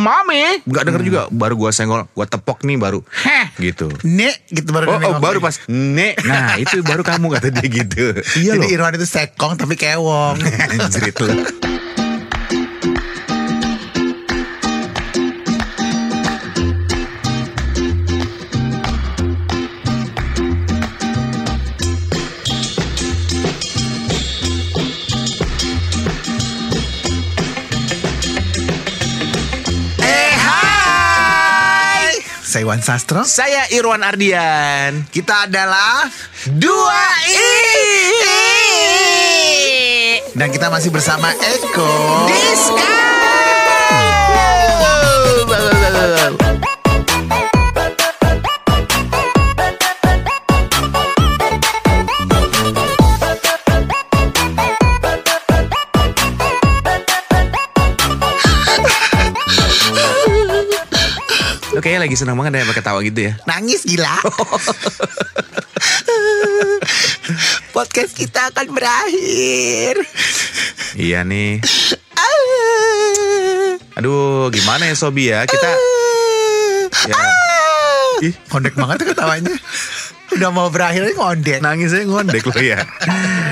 mami. Nggak denger juga baru gua senggol gua tepok nih baru. Heh. Gitu. Nek gitu baru oh, oh baru pas nek nah itu baru kamu kata dia gitu. Iya Jadi loh. Irwan itu sekong tapi kewong. Anjrit lu Saya Iwan Sastro. saya Irwan Ardian Kita adalah dua i dan kita masih bersama Eko. Kayaknya lagi seneng banget ya pakai tawa gitu ya Nangis gila. Podcast kita akan berakhir. Iya nih Aduh gimana ya Sobi ya Kita ya, Ih Ngondek banget tuh ketawanya. Udah mau berakhir aja ngondek. Nangisnya ngondek lo ya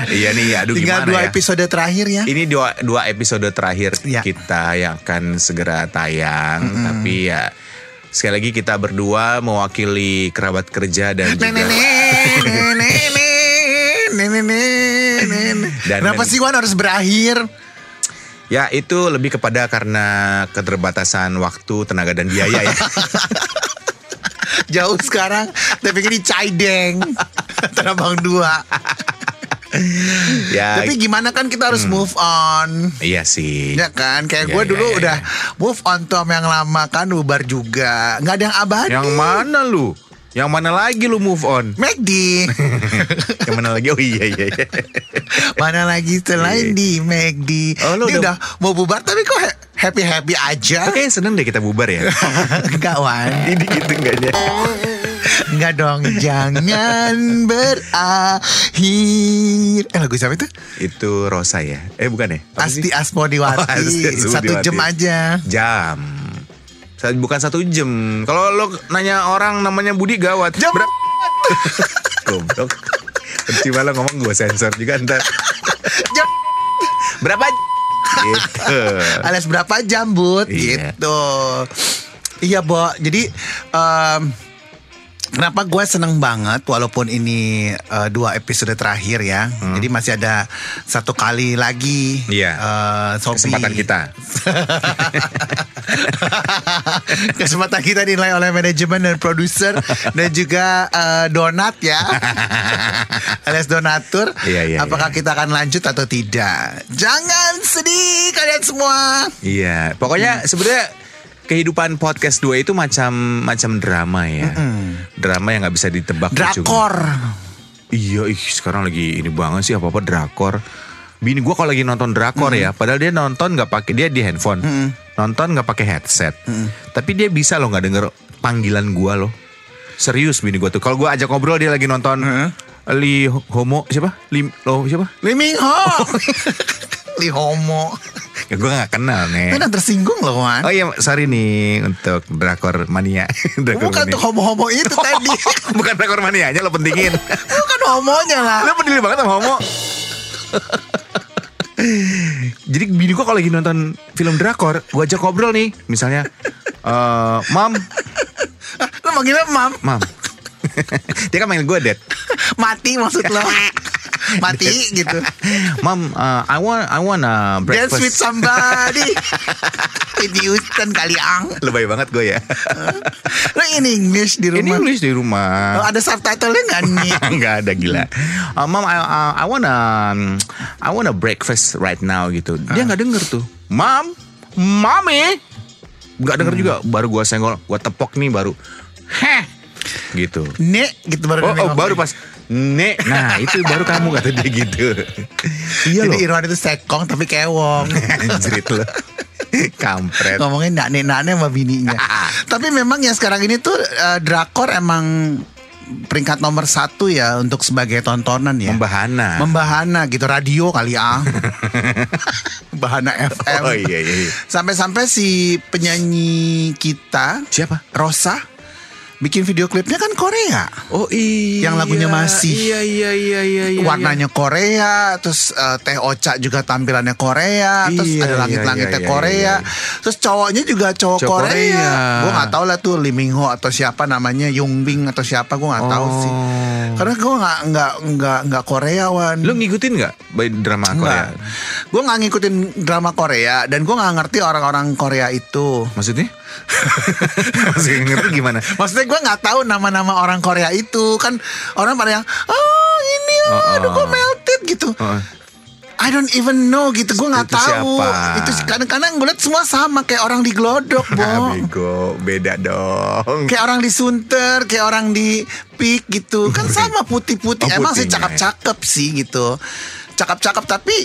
Iya nih aduh Tinggal gimana dua ya episode terakhir ya. Ini dua, dua episode terakhir Ya. kita yang akan segera tayang Tapi ya Sekali lagi kita berdua mewakili kerabat kerja dan juga. Dan- Kenapa sih Wan harus berakhir? Ya itu lebih kepada karena keterbatasan waktu, tenaga dan biaya ya Jauh sekarang, tapi ini Caideng. Tanah Bang Dua. Ya Tapi gimana kan kita harus move on. iya sih Ya kan, kayak Ya, gue ya, dulu ya, udah ya. move on sama yang lama kan bubar juga. Nggak ada yang abadi. Yang mana lu? Yang mana lagi lu move on? McD. Yang mana lagi? Oh iya iya. iya. Mana lagi selain Iya. di McD. Oh, lu udah- udah mau bubar tapi kok happy happy aja. Oke seneng deh kita bubar ya. Enggak Wan. Ini gitu enggaknya. Enggak dong. Jangan berakhir. Eh lagu siapa itu? Itu Rosa ya? Eh bukan ya? Apa sih? Asti Asmodiwati. Oh, Asti Asmodiwati. Satu jam aja. Jam. Bukan satu jam. Kalau lo nanya orang namanya Budi gawat. Jam Berapa? Goblok. Percuma lo ngomong gue sensor juga ntar. Jam Berapa? Gitu. alias berapa jam but Iya. gitu. Iya, Bo. Jadi em, Kenapa gue seneng banget walaupun ini eh, dua episode terakhir ya. Jadi masih ada satu kali lagi Hmm. Iya. eh, Sobi. Kesempatan kita. Kesempatan kita dinilai oleh manajemen dan produser dan juga eh, donat ya. alias donatur. Iya, iya, Apakah kita akan lanjut atau tidak? Jangan sedih kalian semua. Iya, pokoknya sebenarnya kehidupan podcast 2 itu macam macam drama ya. Drama yang nggak bisa ditebak. Drakor. Iya, ih sekarang lagi ini banget sih apa-apa drakor. Bini gua kalau lagi nonton drakor ya, padahal dia nonton nggak pakai dia di handphone. Nonton nggak pakai headset. Tapi dia bisa loh nggak denger panggilan gua loh. Serius bini gua tuh. Kalau gua ajak ngobrol dia lagi nonton Li Homo siapa? Lim lo siapa? Lee Min Ho. Li Homo. Ya gua nggak kenal nih. Kan tersinggung loh Wan. Oh iya, sorry nih untuk drakor mania. drakor Bukan mania. tuh homo-homo itu tadi. Bukan drakor manianya lo pentingin. Bukan homonya lah. lo peduli banget sama homo. Jadi bini gua kalau lagi nonton film drakor, gua ajak ngobrol nih, misalnya, eh, mam, Lo manggilnya mam. mam. Dia kan manggil gue dad. Mati maksud lo. Mati gitu. Mam, eh, I want, I want a Dance breakfast. with somebody. Whitney Houston kali ang. Lebay banget gue ya. Lo ini English di Ini rumah. English di Oh, rumah. ada subtitlenya nggak nih? Enggak ada gila. Uh, Mom, I, uh, I wanna, um, I wanna breakfast right now gitu. Dia nggak denger tuh. Mom, mami, nggak denger juga. Baru gua senggol, gua tepok nih baru. Heh, gitu. Nek gitu baru Oh, oh baru pas Nek, nah itu baru kamu kata dia gitu. iya Jadi loh. Irwan itu sekong tapi kewong. Anjrit lo. Kampret. Ngomongin nak nek nak sama bininya. Tapi memang ya sekarang ini tuh eh, drakor emang peringkat nomor satu ya untuk sebagai tontonan ya. Membahana. Membahana gitu radio kali ya. Bahana FM. Oh iya iya. iya. Sampai-sampai si penyanyi kita Siapa? Rosa bikin video klipnya kan Korea. Oh iya. Yang lagunya masih. Iya iya iya iya. iya Warnanya Korea, terus eh, Teh Ocha juga tampilannya Korea, terus Iya, ada iya, langit-langitnya iya, iya, Korea, iya. terus cowoknya juga cowok, Cowok Korea. Korea. Gue nggak tahu lah tuh Lee Min Ho atau siapa namanya Yongbing atau siapa gue nggak tahu Oh. sih. Karena gue nggak nggak nggak nggak Koreawan. Lu ngikutin nggak drama Korea? Enggak. Gue nggak ngikutin drama Korea dan gue nggak ngerti orang-orang Korea itu. Maksudnya? Masih ngerti gimana? Maksudnya gue nggak tahu nama-nama orang Korea itu kan orang pada yang oh ini oh, Oh, aduh oh. gue melted gitu. Oh. I don't even know gitu gue nggak Itu tahu siapa? itu kadang-kadang gue liat semua sama kayak orang di glodok bo bego, beda dong. kayak orang di sunter kayak orang di pik gitu kan sama putih-putih Oh, emang sih cakep-cakep sih gitu cakep-cakep tapi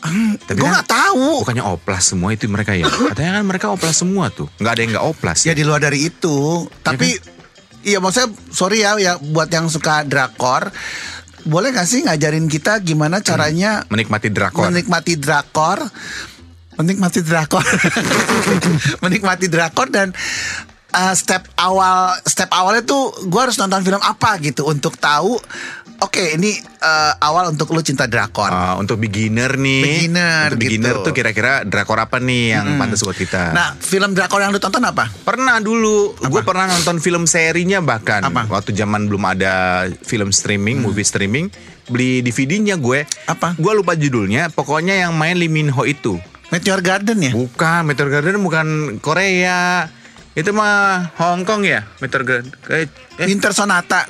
Tapi gue kan nggak tahu Bukannya oplas semua itu mereka ya? Katanya kan mereka oplas semua tuh. Nggak ada yang nggak oplas. ya di luar dari itu tapi iya maksudnya sorry ya ya buat yang suka drakor boleh gak sih ngajarin kita gimana caranya Menikmati drakor. menikmati drakor menikmati drakor menikmati drakor dan uh, step awal step awalnya tuh gue harus nonton film apa gitu untuk tahu oke ini uh, awal untuk lu cinta drakor Ah, untuk beginner nih. Beginner, Untuk beginner gitu. tuh kira-kira drakor apa nih yang pantas buat kita? nah film drakor yang lu tonton apa Pernah dulu, gue pernah nonton film serinya bahkan Apa? Hmm. waktu zaman belum ada film streaming, movie streaming, beli DVD-nya gue. Apa? Gue lupa judulnya. Pokoknya yang main Lee Min Ho itu. Meteor Garden ya Bukan, Meteor Garden bukan Korea. Itu mah Hong Kong ya, Meteor Garden. Eh, Winter Sonata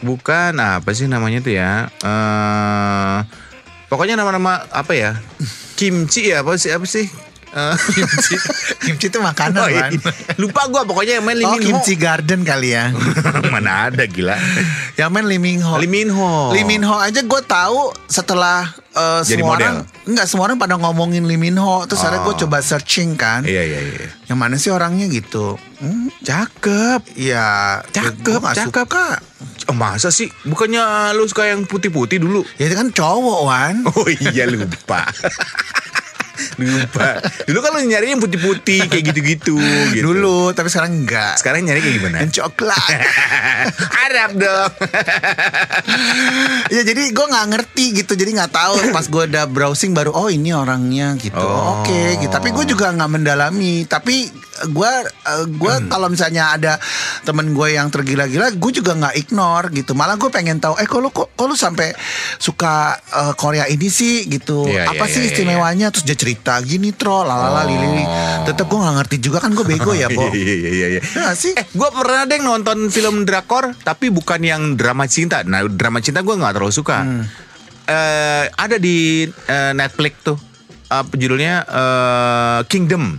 bukan apa sih namanya tuh ya? Eh, pokoknya nama-nama apa ya? Kimchi ya apa sih apa sih? Eh, kimchi kimchi itu makanan oh, iya. kan Lupa gue pokoknya yang main Lee oh Min Ho. kimchi garden kali ya Mana ada gila. yang main Lee Min Ho Lee Min Ho. Lee Min Ho aja gue tahu setelah uh, Jadi semua model. orang enggak semua orang pada ngomongin Lee Min Ho terus akhirnya gue Oh. coba searching kan Iya iya iya. yang mana sih orangnya gitu hmm, Cakep. ya Cakep, gue nggak cakep. suka Oh, masa sih? Bukannya lu suka yang putih-putih dulu? ya itu kan cowok wan Oh iya lupa. lupa. Dulu lu nyari yang putih-putih kayak gitu-gitu gitu. dulu tapi sekarang enggak. Sekarang nyari kayak gimana? yang coklat. Arab dong. ya jadi gue nggak ngerti gitu. Jadi nggak tahu. Pas gue udah browsing baru oh ini orangnya gitu. Oh. oke gitu. Tapi gue juga nggak mendalami. Tapi gue gue Hmm. kalau misalnya ada temen gue yang tergila-gila gue juga nggak ignore gitu. Malah gue pengen tahu eh lu kok, lu sampai suka eh, Korea ini sih? gitu. Iya, apa iya, sih iya, istimewanya? Terus dia cerita gini troll lalala Oh. lili tetep gue nggak ngerti juga kan gue bego ya po Iya iya iya iya. Ya nggak sih Eh, gue pernah deh nonton film drakor, tapi bukan yang drama cinta. Nah, drama cinta gue nggak terlalu suka. Hmm. Eh, ada di eh, Netflix tuh, apa judulnya eh, Kingdom,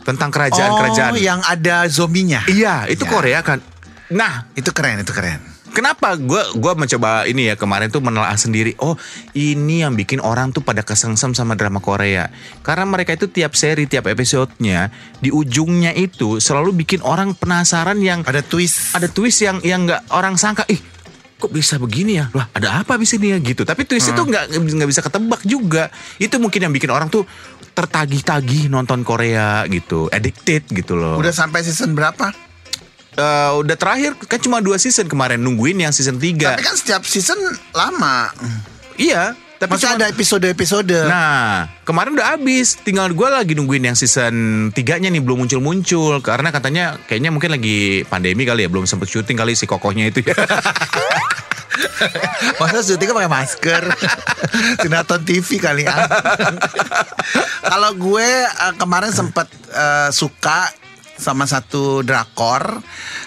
tentang kerajaan-kerajaan. oh yang ada zombinya Iya, itu Ya. Korea kan. Nah, itu keren itu keren Kenapa gue gua mencoba ini ya kemarin tuh menelaah sendiri. Oh ini yang bikin orang tuh pada kesengsem sama drama Korea. Karena mereka itu tiap seri tiap episodenya di ujungnya itu selalu bikin orang penasaran yang ada twist ada twist yang yang nggak orang sangka. Ih kok bisa begini ya? Lah ada apa di sini ya gitu. Tapi twist Hmm. itu nggak nggak bisa ketebak juga. Itu mungkin yang bikin orang tuh tertagih-tagih nonton Korea gitu, addicted gitu loh. Udah sampai season berapa? Eh, udah terakhir kan cuma dua season kemarin nungguin yang season 3 Tapi kan setiap season lama. Iya, tapi cuma- ada episode-episode. Nah, kemarin udah habis. Tinggal gue lagi nungguin yang season 3-nya nih belum muncul-muncul karena katanya kayaknya mungkin lagi pandemi kali ya, belum sempet syuting kali si kokohnya itu ya. Masa syutingnya pakai masker? Sinetron TV kali ya. Kalau gue eh, kemarin sempat eh, suka sama satu drakor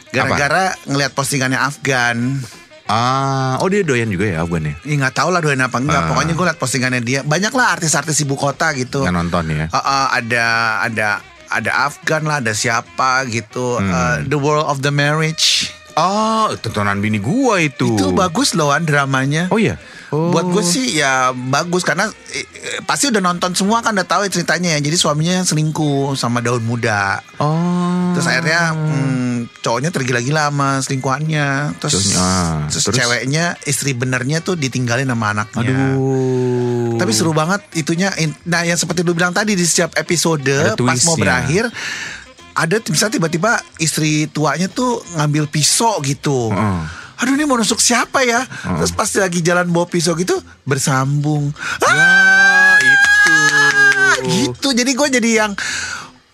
gara-gara ngelihat postingannya Afgan. ah, oh dia doyan juga ya Afgan ya? Nggak tahu lah doain apa enggak. Ah. Pokoknya gue liat postingannya dia. Banyak lah artis-artis ibu kota gitu. Nggak nonton ya? Uh, uh, ada ada ada Afgan lah, ada siapa gitu. Hmm. Uh, the World of the Marriage. Oh, tontonan bini gua itu. Itu bagus loh dramanya. Oh iya. Oh. Buat gue sih ya bagus karena eh, eh, pasti udah nonton semua kan udah tahu ya ceritanya ya. Jadi suaminya selingkuh sama daun muda. Oh. Terus akhirnya hmm, cowoknya tergila-gila sama selingkuhannya. Terus, Cowoknya, ah, terus, terus? ceweknya istri benernya tuh ditinggalin sama anaknya. Aduh. Tapi seru banget itunya. Nah, yang seperti lu bilang tadi di setiap episode pas mau berakhir ada misalnya tiba-tiba istri tuanya tuh ngambil pisau gitu. Heeh. Aduh ini mau nusuk siapa ya? Terus pas lagi jalan bawa pisau gitu bersambung. Ah, Wah, itu. gitu. Jadi gue jadi yang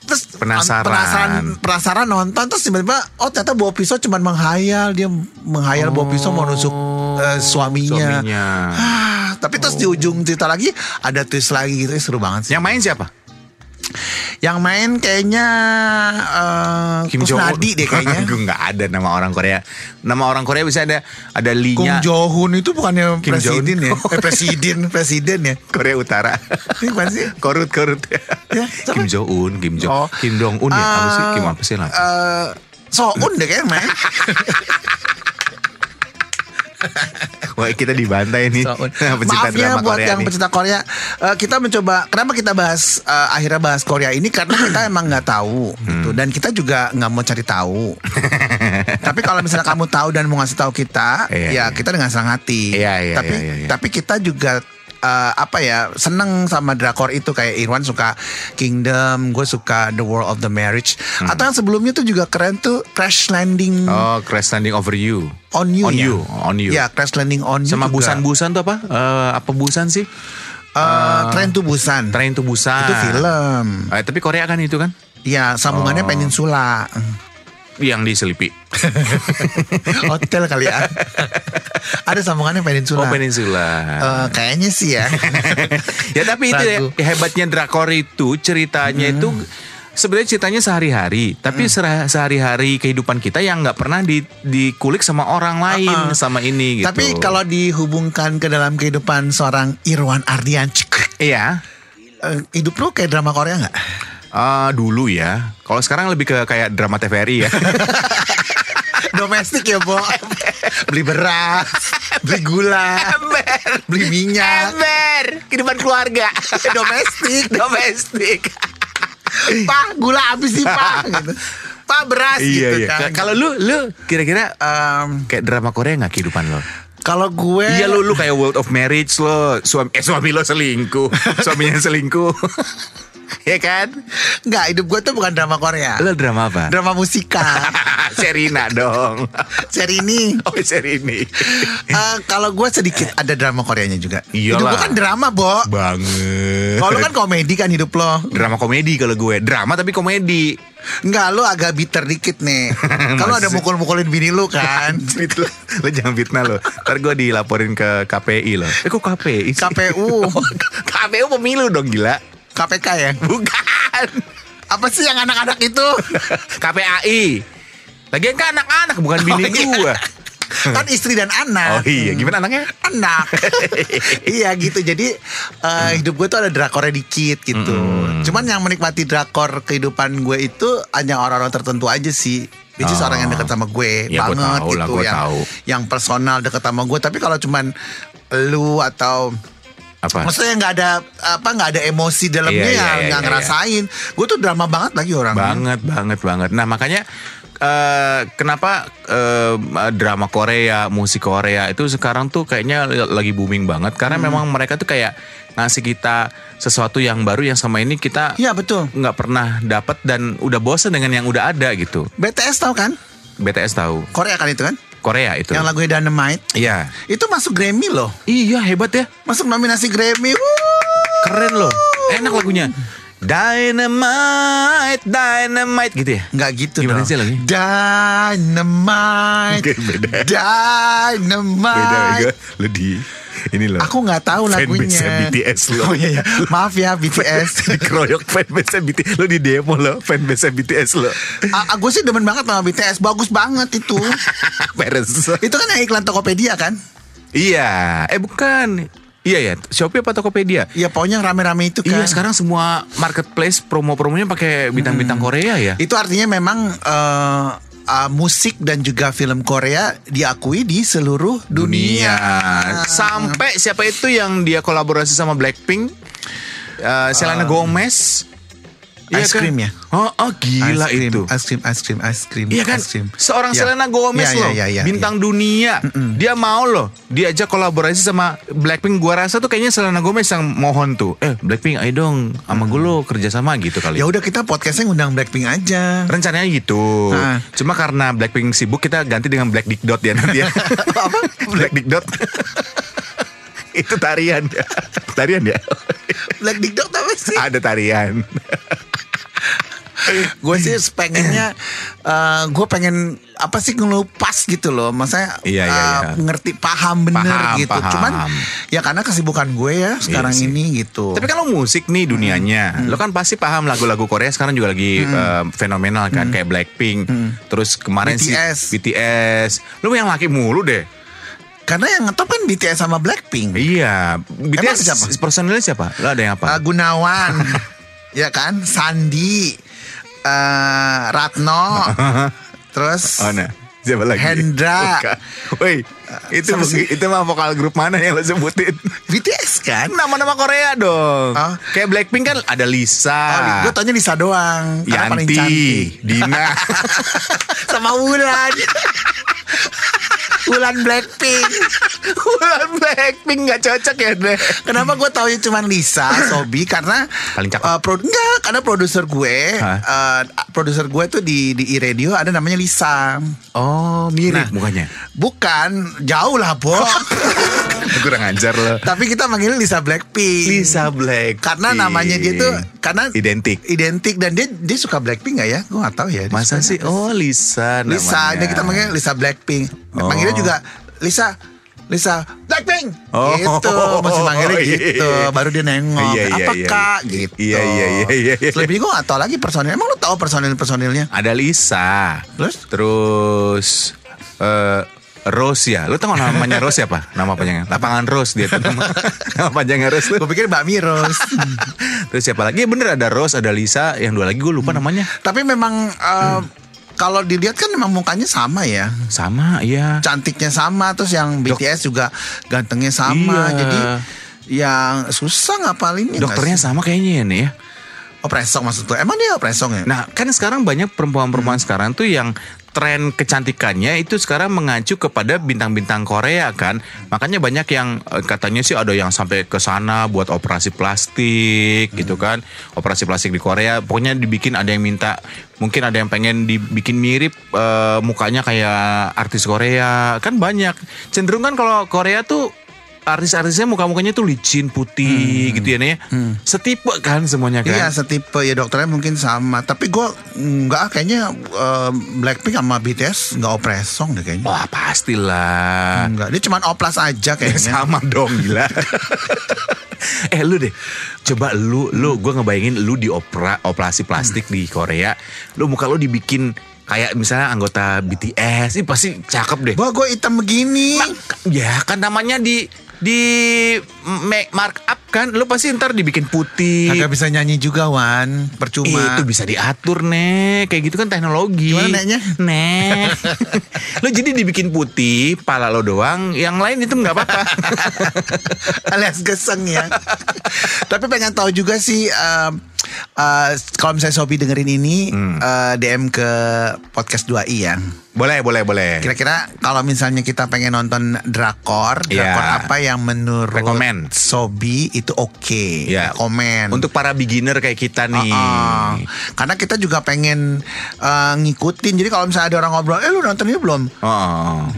terus Penasaran. penasaran penasaran nonton terus tiba-tiba oh ternyata bawa pisau cuman menghayal dia menghayal bawa pisau mau nusuk eh, suaminya. Suaminya. Ah, tapi terus di ujung cerita lagi ada twist lagi gitu seru banget sih. Yang main siapa? Yang main kayaknya eh Kim Jong Un. Deh kayaknya. Gue nggak ada nama orang Korea. Nama orang Korea bisa ada ada Kung Lee-nya Jo Hoon itu bukannya Kim presiden ya? Eh, presiden, presiden ya. Korea Utara. Ini bukan sih? korut korut. Ya? Kim Jong Un, Kim Jong, Oh. Kim Dong Un ya. apa sih? Kim apa sih lah? eh, Soun deh kayaknya main. Wah kita dibantai nih. Maaf ya buat Korea yang nih. pecinta Korea. Eh, kita mencoba. Kenapa kita bahas eh, akhirnya bahas Korea ini karena kita emang nggak tahu gitu Hmm. dan kita juga nggak mau cari tahu. tapi kalau misalnya kamu tahu dan mau ngasih tahu kita, Iya, ya iya. kita dengan senang hati. Iya, iya, tapi iya, iya. tapi kita juga eh, apa ya seneng sama drakor itu kayak Irwan suka Kingdom, gue suka The World of the Marriage. Atau yang sebelumnya tuh juga keren tuh Crash Landing Hmm. Oh, Crash Landing Over You. on You. On ya? You, On You. Ya Crash Landing on You. Sama. Busan-Busan tuh apa? Eh, apa Busan sih? Eh, Train to Busan. Train to Busan. Itu film. Eh, tapi Korea kan itu kan? Ya, sambungannya Oh. peninsula. Yang diselipi. Hotel kali ya. Ada sambungannya peninsula. Oh, peninsula. Eh, kayaknya sih ya. ya tapi itu ya hebatnya drakor itu ceritanya itu sebenarnya ceritanya sehari-hari tapi sera- sehari-hari kehidupan kita yang nggak pernah di, dikulik sama orang lain Uh-uh. sama ini gitu. Tapi kalau dihubungkan ke dalam kehidupan seorang Irwan Ardian, iya eh, hidup lu kayak drama Korea nggak? Eh, dulu ya. Kalau sekarang lebih ke kayak drama TVRI ya. Domestik ya, Bo. beli beras, beli gula, beli minyak. Ember, kehidupan keluarga. Domestik. Domestik. Pak, gula habis nih, Pak. Gitu. Pak, beras iya gitu iya. kan. Ka- Kalau lu lu kira-kira Em, kayak drama Korea nggak kehidupan lo? kalau gue Iya lu lu kayak World of Marriage lo suami eh suami lo selingkuh suaminya selingkuh ya kan Enggak, hidup gue tuh bukan drama Korea. lo drama apa Drama musikal. Serina dong Seri ini. oh Serini Eh, kalau gue sedikit ada drama Koreanya juga. Hidup Iyalah. gue kan drama, Bo. banget Kalau kan komedi kan hidup lo. drama komedi kalau gue drama tapi komedi Enggak, lu agak bitter dikit nih. Kalau ada mukul-mukulin bini lu kan. Lo, lo jangan fitnah lo Ntar gue dilaporin ke KPI lo Eh kok KPI sih? KPU. KPU pemilu dong gila KPK ya. Bukan. Apa sih yang anak-anak itu? KPAI Lagian kan anak-anak bukan bini Oh, iya. gue kan istri dan anak. Oh iya. Gimana anaknya? Anak. Iya gitu. Jadi eh, hidup gue tuh ada drakornya dikit gitu. Cuman yang menikmati drakor kehidupan gue itu hanya orang-orang tertentu aja sih. Which is Oh. orang yang dekat sama gue Ya, gue banget tahu lah, gitu. gue yang tahu. yang personal dekat sama gue tapi kalau cuman lu atau Apa? maksudnya nggak ada apa nggak ada emosi dalamnya Iya, iya, ya iya, nggak iya, ngerasain gue tuh drama banget lagi orang Banget, banget, banget. Nah makanya eh, kenapa eh, drama Korea, musik Korea itu sekarang tuh kayaknya lagi booming banget karena Hmm. memang mereka tuh kayak ngasih kita sesuatu yang baru yang sama ini kita Iya betul nggak pernah dapat dan udah bosen dengan yang udah ada gitu. BTS tau kan BTS tahu Korea kan itu kan Korea itu. yang lagunya Dynamite Iya. itu masuk Grammy loh Iya hebat ya, masuk nominasi Grammy Wuh. keren loh, enak lagunya. Dynamite, dynamite gitu ya. Nggak gitu Gimana dong. sih lagi? Dynamite. Oke, beda. Dynamite. Beda beda. Lu di ini loh. Aku nggak tahu lagunya. Fanbase-nya BTS lo. Oh iya, iya. Maaf ya BTS. Dikeroyok fanbase BTS Lo di demo lo Fanbase BTS lo Aku sih demen banget sama BTS. Bagus banget itu. Peres itu kan yang iklan Tokopedia kan? Iya Eh bukan Iya ya Shopee apa Tokopedia? Ya pokoknya yang rame-rame itu kan. Iya sekarang semua marketplace promo-promonya pakai bintang-bintang Korea ya? Itu artinya memang eh, uh, musik dan juga film Korea diakui di seluruh dunia. Sampai siapa itu yang dia kolaborasi sama Blackpink? Eh, Selena Gomez Iya ice kan? cream ya. Oh, oh gila Ice cream, itu. Ice cream, ice cream, ice cream. Iya kan? ice cream. Seorang Ya. Selena Gomez Ya, ya, loh, ya, ya, bintang dunia. Dia mau loh diajak kolaborasi sama Blackpink. Gua rasa tuh kayaknya Selena Gomez yang mohon tuh. Eh, Blackpink ayo dong sama gue lo kerja sama gitu kali. Ya udah kita podcastnya ngundang Blackpink aja. Rencananya gitu. Nah. Cuma karena Blackpink sibuk kita ganti dengan Black Dick Dot ya nanti ya. Apa? Black Dick Dot. Itu tarian ya. Tarian ya. Black Dick Dog apa sih? Ada tarian. gue sih pengennya eh gue pengen apa sih ngelupas gitu loh maksudnya Iya, iya, eh, iya. ngerti paham bener Paham, gitu paham. cuman ya karena kesibukan gue ya sekarang sih. ini gitu Tapi kalau musik nih dunianya, lo kan pasti paham lagu-lagu Korea sekarang juga lagi eh, fenomenal kan kayak Blackpink. Terus kemarin BTS. sih BTS. Lo yang laki mulu deh. karena yang ngetop kan BTS sama Blackpink Iya, BTS siapa? personilnya siapa? Lo ada yang apa? Eh, Gunawan ya kan Sandi eh Ratno terus Oh, nah. Siapa lagi? Hendra. Bukan. Woi, itu Siapa sih? itu mah vokal grup mana yang lo sebutin? BTS kan Nama-nama Korea dong. Oh. Kayak Blackpink kan ada Lisa, Oh, gue taunya Lisa doang paling Yanti, cantik Dina. sama Wulan Wulan Blackpink Bulan Blackpink nggak cocok ya deh. Kenapa gue taunya cuma Lisa, Sobi karena Paling cakep. eh, pro- enggak, karena produser gue, Hah? eh, produser gue tuh di di radio ada namanya Lisa. Oh, mirip Nah. mukanya. Bukan jauh lah, Bo. Kurang ajar lo. Tapi kita manggil Lisa Blackpink. Lisa Black. Karena namanya dia tuh karena identik. identik dan dia dia suka Blackpink gak ya? Gue gak tahu ya. Masa sih? Oh, Lisa Lisa, namanya. ini kita manggil Lisa Blackpink. Oh. Manggilnya juga Lisa Lisa Blackpink Oh. gitu masih manggilnya Iya, gitu iya. baru dia nengok Iya, iya, apa iya. kak gitu Iya, iya, iya, iya, iya. lebih gue gak tahu lagi personil emang lu tahu personil personilnya Ada Lisa. Terus? Terus eh Rose ya. Lu tahu namanya Rose siapa? Nama panjangnya. Lapangan Rose dia tuh nama. nama panjangnya Rose tuh. gue pikir Mbak Miros Terus siapa lagi? Bener ada Rose, ada Lisa, yang dua lagi gue lupa namanya. tapi memang eh, kalau dilihat kan memang mukanya sama ya Sama, iya. cantiknya sama terus yang BTS juga gantengnya sama Iya. jadi yang susah ngapalinnya Dokternya sama kayaknya ya nih ya. opresong maksud tuh emang dia opresong ya Nah, kan sekarang banyak perempuan-perempuan sekarang tuh yang tren kecantikannya itu sekarang mengacu kepada bintang-bintang Korea kan. Makanya banyak yang eh, katanya sih ada yang sampai ke sana buat operasi plastik gitu kan. Operasi plastik di Korea pokoknya dibikin ada yang minta mungkin ada yang pengen dibikin mirip eh, mukanya kayak artis Korea. Kan banyak. Cenderung kan kalau Korea tuh artis-artisnya muka-mukanya tuh licin putih gitu ya Nek ya. Setipe kan semuanya kan. Iya setipe. Ya dokternya mungkin sama. Tapi gue nggak kayaknya eh, Blackpink sama BTS nggak opresong deh kayaknya. Wah pastilah. Enggak, dia cuma oplas aja Ya, kayaknya. Sama dong gila. Eh lu deh. Coba lu Lu gue ngebayangin Lu di opera, operasi plastik di Korea. Lu muka lu dibikin Kayak misalnya anggota BTS Ini pasti cakep deh. Wah gue hitam begini. Ya kan namanya di Di make markup kan Lu pasti ntar dibikin putih Kagak bisa nyanyi juga Wan Percuma Itu bisa diatur nek Kayak gitu kan teknologi Gimana, Neknya? Nek Lo jadi dibikin putih Pala lo doang Yang lain itu nggak apa-apa alias geseng ya. Tapi pengen tahu juga sih um, uh, kalau misalnya Sobi dengerin ini Hmm. uh, DM ke podcast 2i ya. Boleh boleh boleh Kira-kira kalau misalnya kita pengen nonton drakor, drakor Iya. apa yang menurut Recommend. Sobi itu oke. Ya. Komen. Untuk para beginner kayak kita nih ah. Karena kita juga pengen uh, ngikutin. Jadi kalau misalnya ada orang ngobrol, eh lu nonton ini belum? Oh.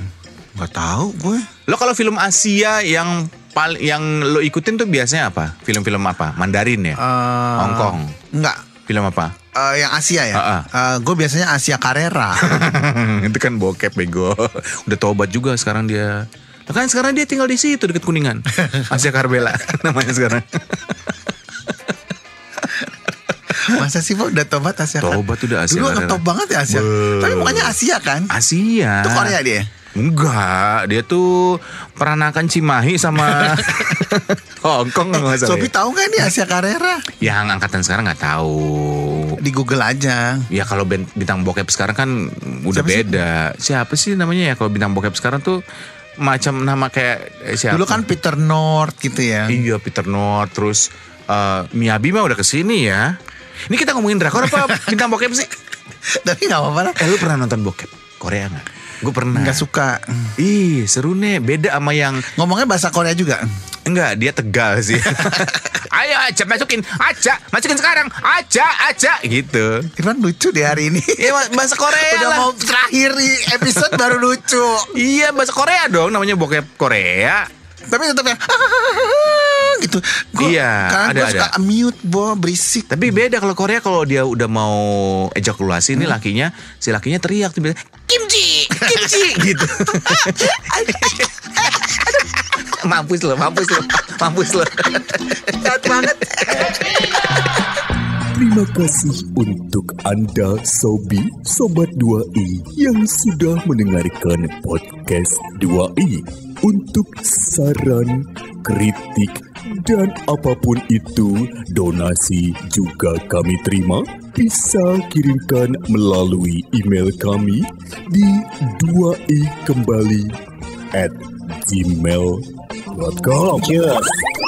Gak tahu gue. Lo kalau film Asia yang pal yang lo ikutin tuh biasanya apa? Film-film apa? Mandarin ya? Eh, Hong Kong. Enggak. Film apa? Eh, yang Asia ya. Ah, ah. Eh, gue biasanya Asia Carrera. itu kan bokep bego. Udah tobat juga sekarang dia. Lah kan sekarang dia tinggal di situ deket Kuningan. Asia Karbela namanya sekarang. Masa sih Pak udah tobat Asia Carrera? Tobat udah Asia Dulu ngetop banget ya Asia. Be- Tapi mukanya Asia kan? Asia. Itu Korea dia. Enggak, dia tuh peranakan Cimahi sama Hong Kong nggak salah. Sobi ya? tahu kan dia Asia Carrera? Yang angkatan sekarang nggak tahu. Di Google aja. Ya kalau bintang bokep sekarang kan udah Siapa sih? beda. Siapa sih namanya ya kalau bintang bokep sekarang tuh macam nama kayak eh, siapa? Dulu kan Peter North gitu ya. Iya Peter North terus eh, Miyabi mah udah ke sini ya. Ini kita ngomongin drakor apa bintang bokep sih? Tapi nggak apa-apa lah. Eh lu pernah nonton bokep Korea nggak? Gue pernah. Nggak suka. Ih seru nih Beda sama yang Ngomongnya bahasa Korea juga. Enggak dia tegal sih Ayo aja masukin Aja Masukin sekarang Aja Aja Gitu Irfan lucu deh hari ini. Iya bahasa Korea Udah lah mau terakhir di episode baru lucu. Iya bahasa Korea dong Namanya bokep Korea Tapi tetap yang gitu. Gua, Iya, Karena ada, gue suka ada. mute, bo berisik. Tapi beda kalau Korea Kalau dia udah mau ejakulasi Ini lakinya Si lakinya teriak tuh bilang, Kimchi Kimchi Gitu Mampus lo Mampus lo Mampus lo Jahat banget. Terima kasih untuk Anda Sobi Sobat 2i yang sudah mendengarkan podcast 2i. Untuk saran, kritik, dan apa pun itu, donasi juga kami terima. Bisa kirimkan melalui email kami di 2i kembali at gmail.com. Dot com. Cheers.